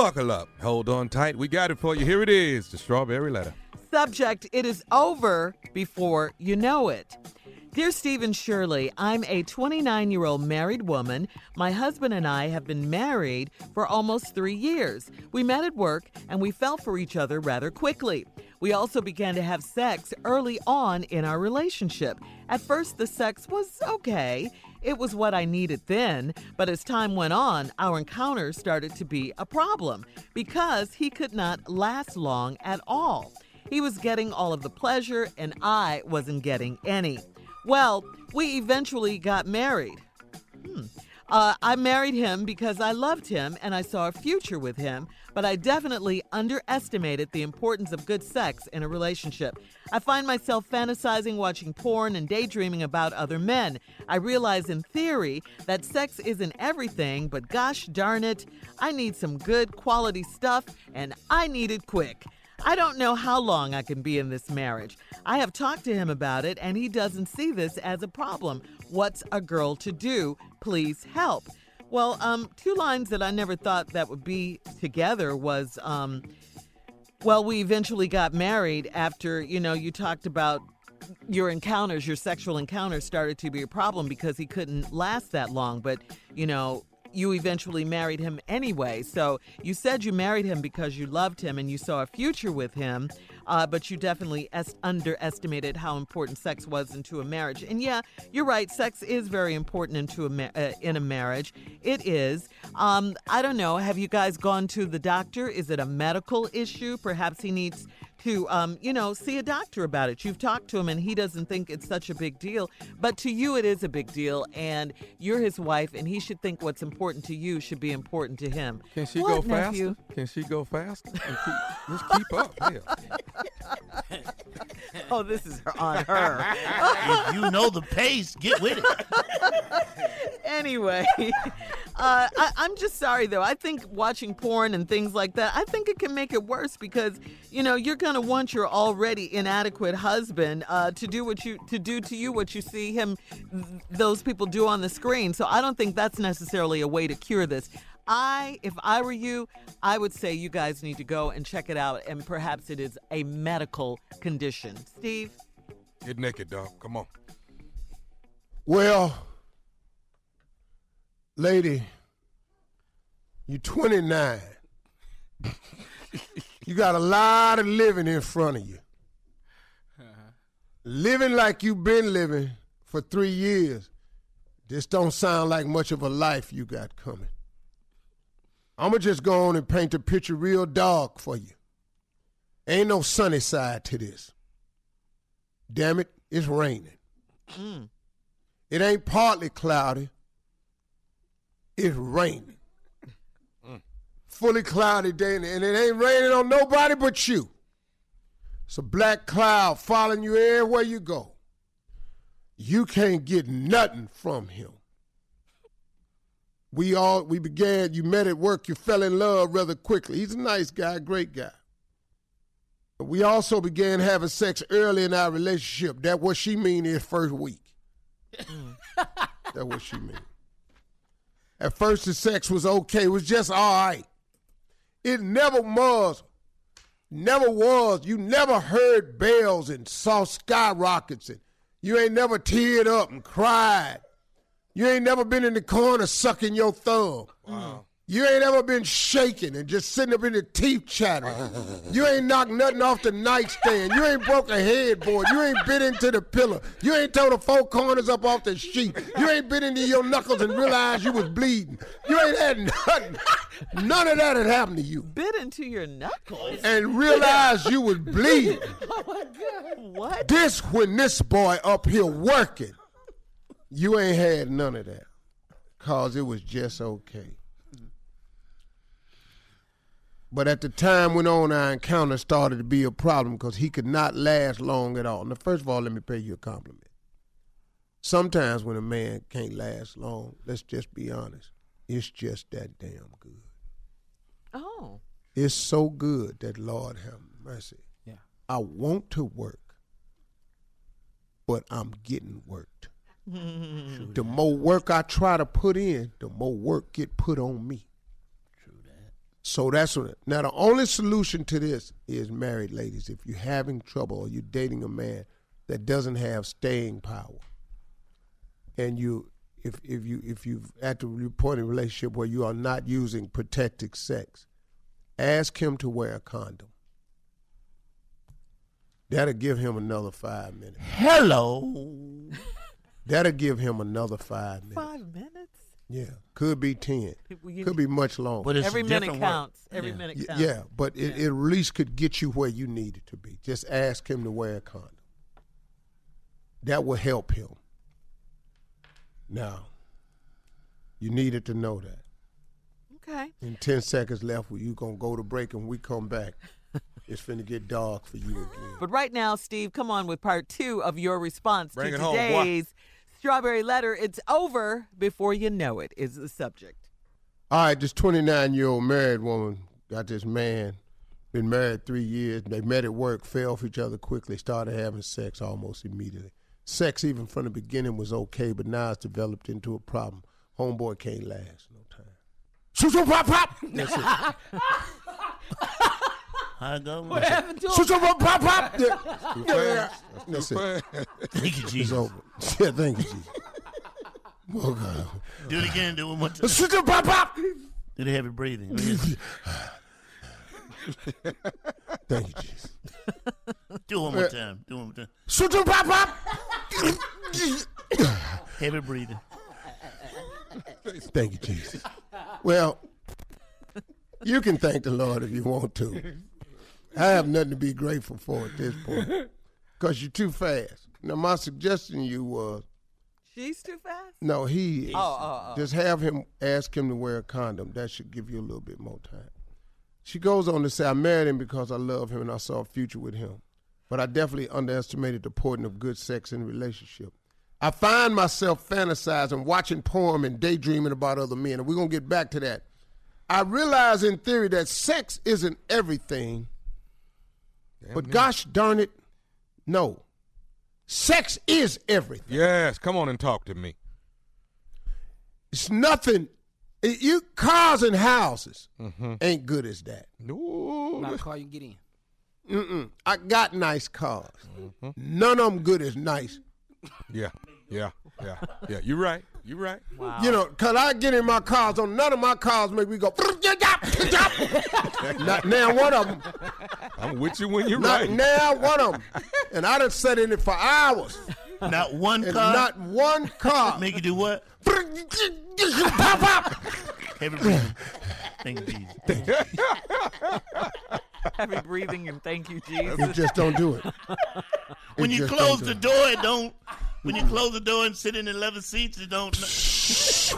Buckle up. Hold on tight. We got it for you. Here it is the strawberry letter. Subject It is over before you know it. Dear Steve and Shirley, I'm a 29 year old married woman. My husband and I have been married for almost three years. We met at work and we fell for each other rather quickly. We also began to have sex early on in our relationship. At first, the sex was okay. It was what I needed then, but as time went on, our encounter started to be a problem because he could not last long at all. He was getting all of the pleasure, and I wasn't getting any. Well, we eventually got married. Uh, I married him because I loved him and I saw a future with him, but I definitely underestimated the importance of good sex in a relationship. I find myself fantasizing watching porn and daydreaming about other men. I realize in theory that sex isn't everything, but gosh darn it, I need some good quality stuff and I need it quick. I don't know how long I can be in this marriage. I have talked to him about it, and he doesn't see this as a problem. What's a girl to do? Please help. Well, um, two lines that I never thought that would be together was, um, well, we eventually got married after, you know, you talked about your encounters, your sexual encounters started to be a problem because he couldn't last that long. But, you know, you eventually married him anyway. So you said you married him because you loved him and you saw a future with him, uh, but you definitely est- underestimated how important sex was into a marriage. And yeah, you're right. Sex is very important into a ma- uh, in a marriage. It is. Um, I don't know. Have you guys gone to the doctor? Is it a medical issue? Perhaps he needs to, um, you know, see a doctor about it. You've talked to him and he doesn't think it's such a big deal, but to you it is a big deal, and you're his wife, and he should think what's important to you should be important to him. Can she What, go faster? nephew? Can she go faster? And keep, just keep up. Yeah. Oh, this is on her. if you know the pace, get with it. anyway, uh, I, I'm just sorry though. I think watching porn and things like that, I think it can make it worse because you know you're gonna want your already inadequate husband uh, to do what you to do to you what you see him those people do on the screen. So I don't think that's necessarily a way to cure this. I, if I were you, I would say you guys need to go and check it out, and perhaps it is a medical condition. Steve. Get naked, dog. Come on. Well, lady, you're 29. you got a lot of living in front of you. Living like you've been living for three years. This don't sound like much of a life you got coming. I'ma just go on and paint the picture real dark for you. Ain't no sunny side to this. Damn it, it's raining. Mm. It ain't partly cloudy. It's raining. Fully cloudy day, and it ain't raining on nobody but you. It's a black cloud following you everywhere you go. You can't get nothing from him. We all we began, you met at work, you fell in love rather quickly. He's a nice guy, great guy. But we also began having sex early in our relationship. That what she mean is first week. That's what she mean. At first the sex was okay, it was just all right. It never was, never was. You never heard bells and saw skyrockets and you ain't never teared up and cried. You ain't never been in the corner sucking your thumb. You ain't ever been shaking and just sitting up in the teeth chattering. You ain't knocked nothing off the nightstand. You ain't broke a headboard. You ain't bit into the pillow. You ain't tore the four corners up off the sheet. You ain't bit into your knuckles and realized you was bleeding. You ain't had nothing. None of that had happened to you. Bit into your knuckles. And realized you was bleeding. Oh my God. What? This when this boy up here working. You ain't had none of that. Cause it was just okay. But at the time went on, our encounter started to be a problem because he could not last long at all. Now, first of all, let me pay you a compliment. Sometimes when a man can't last long, let's just be honest, it's just that damn good. Oh. It's so good that Lord have mercy. Yeah. I want to work, but I'm getting worked. the more work I try to put in, the more work get put on me. True that. So that's what. Now the only solution to this is married ladies. If you're having trouble or you're dating a man that doesn't have staying power, and you, if if you if you've at the point in a relationship where you are not using protective sex, ask him to wear a condom. That'll give him another five minutes. Hello. That'll give him another five minutes. Five minutes? Yeah, could be ten. Could be much longer. But it's Every minute different work. counts. Every Yeah. minute counts. Yeah, but it, it at least could get you where you needed to be. Just ask him to wear a condom. That will help him. Now, you needed to know that. Okay. In 10 seconds left, you going to go to break and we come back. it's finna get dark for you again. But right now, Steve, come on with part two of your response Bring to it home, boy. today's strawberry letter. It's over before you know it, is the subject. All right, this 29 year old married woman got this man, been married three years. They met at work, fell for each other quickly, started having sex almost immediately. Sex, even from the beginning, was okay, but now it's developed into a problem. Homeboy can't last no time. Shoot, shoot, pop, pop! That's it. How it go? Shoot, shoot, pop, pop, pop! Yeah. Too Yeah. fast. That's Too it. fast. Thank you, It's Jesus. over. Yeah, thank you, Jesus. Oh, God. Do it again. Do it one more time. Shoot, shoot, pop, pop! Do the heavy breathing. Thank you, Jesus. Do it one more time. Do it one more time. Shoot, shoot, pop, pop! Heavy breathing. Thank you, Jesus. Well, you can thank the Lord if you want to. I have nothing to be grateful for at this point because you're too fast. Now, my suggestion to you was She's too fast? no, he is. Oh, oh, oh. Just have him ask him to wear a condom. That should give you a little bit more time. She goes on to say, I married him because I love him and I saw a future with him. But I definitely underestimated the importance of good sex in a relationship. I find myself fantasizing, watching porn, and daydreaming about other men. And we're going to get back to that. I realize in theory that sex isn't everything, but gosh darn it, no. Sex is everything. Yes, come on and talk to me. It's nothing. it- you cars and houses mm-hmm. ain't good as that. No, Not a car you can get in. Mm-mm. I got nice cars. Mm-hmm. None of them good as nice. yeah, yeah, yeah, yeah. You're right. You're right. You know, cause I get in my cars on none of my cars make me go. not now one of them. I'm with you when you're Not right. now one of them. And I done sat in it for hours. Not one And car. not one car. Make you do what? pop, pop. Heavy breathing. Thank you, Jesus. Heavy breathing and thank you, Jesus. It just don't do it. When It you close don't the do door, it don't. When you close the door and sit in the leather seats, you don't.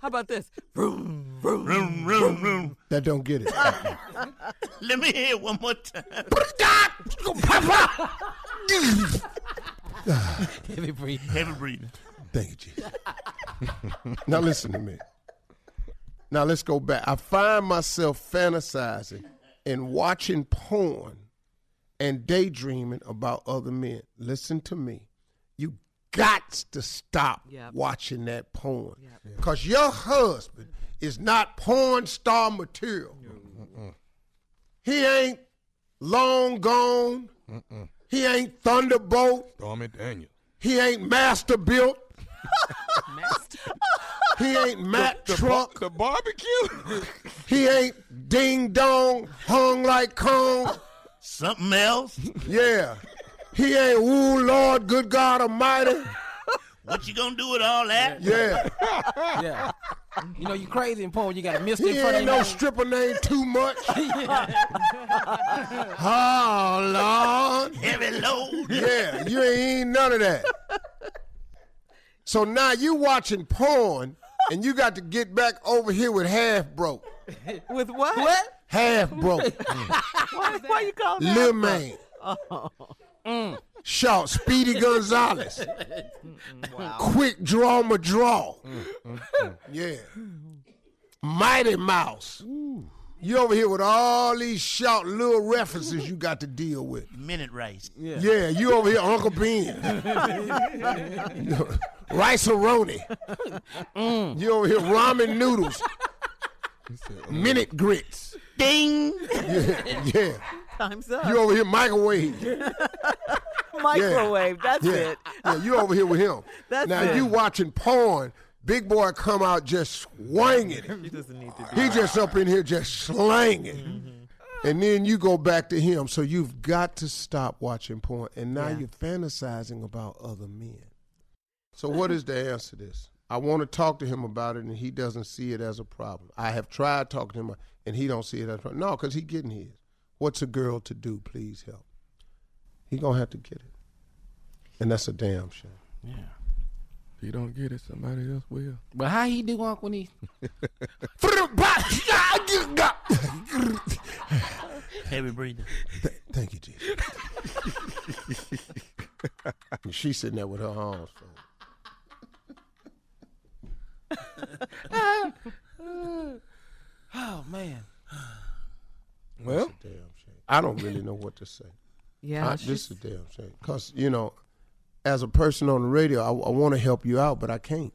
How about this? Vroom, vroom. Room, room, room. That don't get it. Let me hear it one more time. Heavy breathing. Heavy breathing. Thank you, Jesus. now listen to me. Now let's go back. I find myself fantasizing and watching porn and daydreaming about other men. Listen to me. You got to stop Yep. watching that porn. Because your husband is not porn star material. He ain't long gone. He ain't Thunderbolt. Stormy Daniel. He ain't master built. he ain't Matt The, bar- Truck. the barbecue. He ain't ding dong hung like Kong. Something else? Yeah. He ain't ooh Lord, good God Almighty. What you gonna do with all that? Yeah. Yeah. You know you crazy in porn when you got a mist He in front of ain't you. no stripper name Too Much. oh Lord. Heavy load. Yeah, you ain't none of that. So now you watching porn and you got to get back over here with half broke. With what? What? Half broke. Why, why you call that? Lil man. Oh. Short, Speedy Gonzalez. Quick draw McGraw. yeah. Mighty Mouse. You over here with all these short little references you got to deal with. Minute rice. Yeah, you over here, Uncle Ben. Rice-A-Roni. You over here, ramen noodles. He said, uh, Minute grits. Ding. Yeah, yeah. Time's up. You over here microwave. Microwave. That's Yeah. it. yeah, you over here with him. That's now it. you watching porn. Big boy come out just swinging it. He doesn't need to He just up in here just slanging. Mm-hmm. And then you go back to him. So you've got to stop watching porn. And now Yeah. you're fantasizing about other men. So what is the answer to this? I want to talk to him about it, and he doesn't see it as a problem. I have tried talking to him, and he don't see it as a problem. No, because he getting his. What's a girl to do? Please help. He gonna have to get it, and that's a damn shame. Yeah. If you don't get it, somebody else will. But how he do Unc when he Heavy breathing. Thank you, Jesus. And She's sitting there with her arms folded. Oh man. Well, Damn shame. I don't really know what to say. Yeah. I, she's- this is a damn shame. Because, you know, as a person on the radio, I, I want to help you out, but I can't.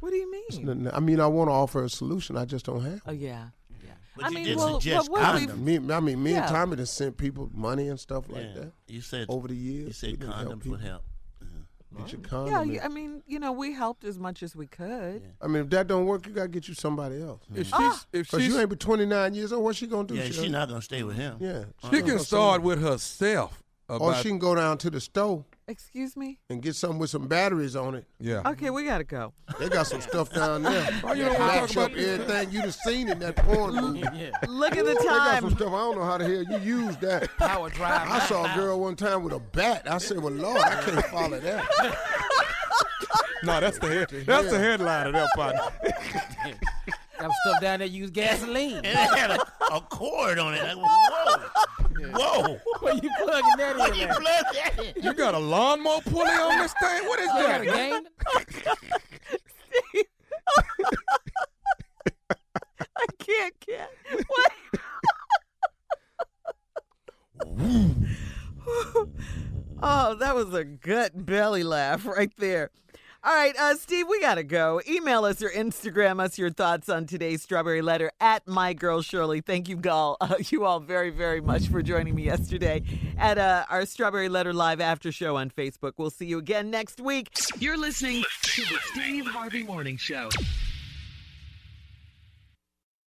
what do you mean? I mean, I want to offer a solution. I just don't have. Oh yeah. Yeah. But I you mean, did well, suggest well, what condoms. we've- Me, I mean, me and Tommy have sent people money and stuff like Yeah. that You said over the years. you said We done helped condoms people. would help. Get your condom. Yeah, I mean, you know, we helped as much as we could. I mean, if that don't work, you got to get you somebody else. if she's Ah. if Because she's you ain't but 29 years old. What's she going to do? Yeah, Shirley? she's not gonna stay with him. Yeah. she can start with herself Or she can go down to the store Excuse me. and get something with some batteries on it. yeah. Okay, we gotta go. They got some stuff down there. Oh, you don't wanna match talk up about- everything you done seen in that porn movie. Yeah. Look at the They got time. some stuff. I don't know how the hell you use that. Power drive. I saw a girl one time with a bat. I said, "Well, Lord, I can't follow that." No, that's the head. That's the headline of that partner. Got stuff down there use gasoline. And it had a, a cord on it. Like, whoa, whoa. Where you plugging that Why in? you at? plug that in? You got a lawnmower pulley on this thing? What is You got a that? game? I can't get. What? oh, that was a gut belly laugh right there. All right, uh, Steve, we got to go. Email us or Instagram us your thoughts on today's Strawberry Letter at My Girl Shirley. Thank you, all, uh, you all very, very much for joining me yesterday at uh, our Strawberry Letter Live After Show on Facebook. We'll see you again next week. You're listening to the Steve Harvey Morning Show.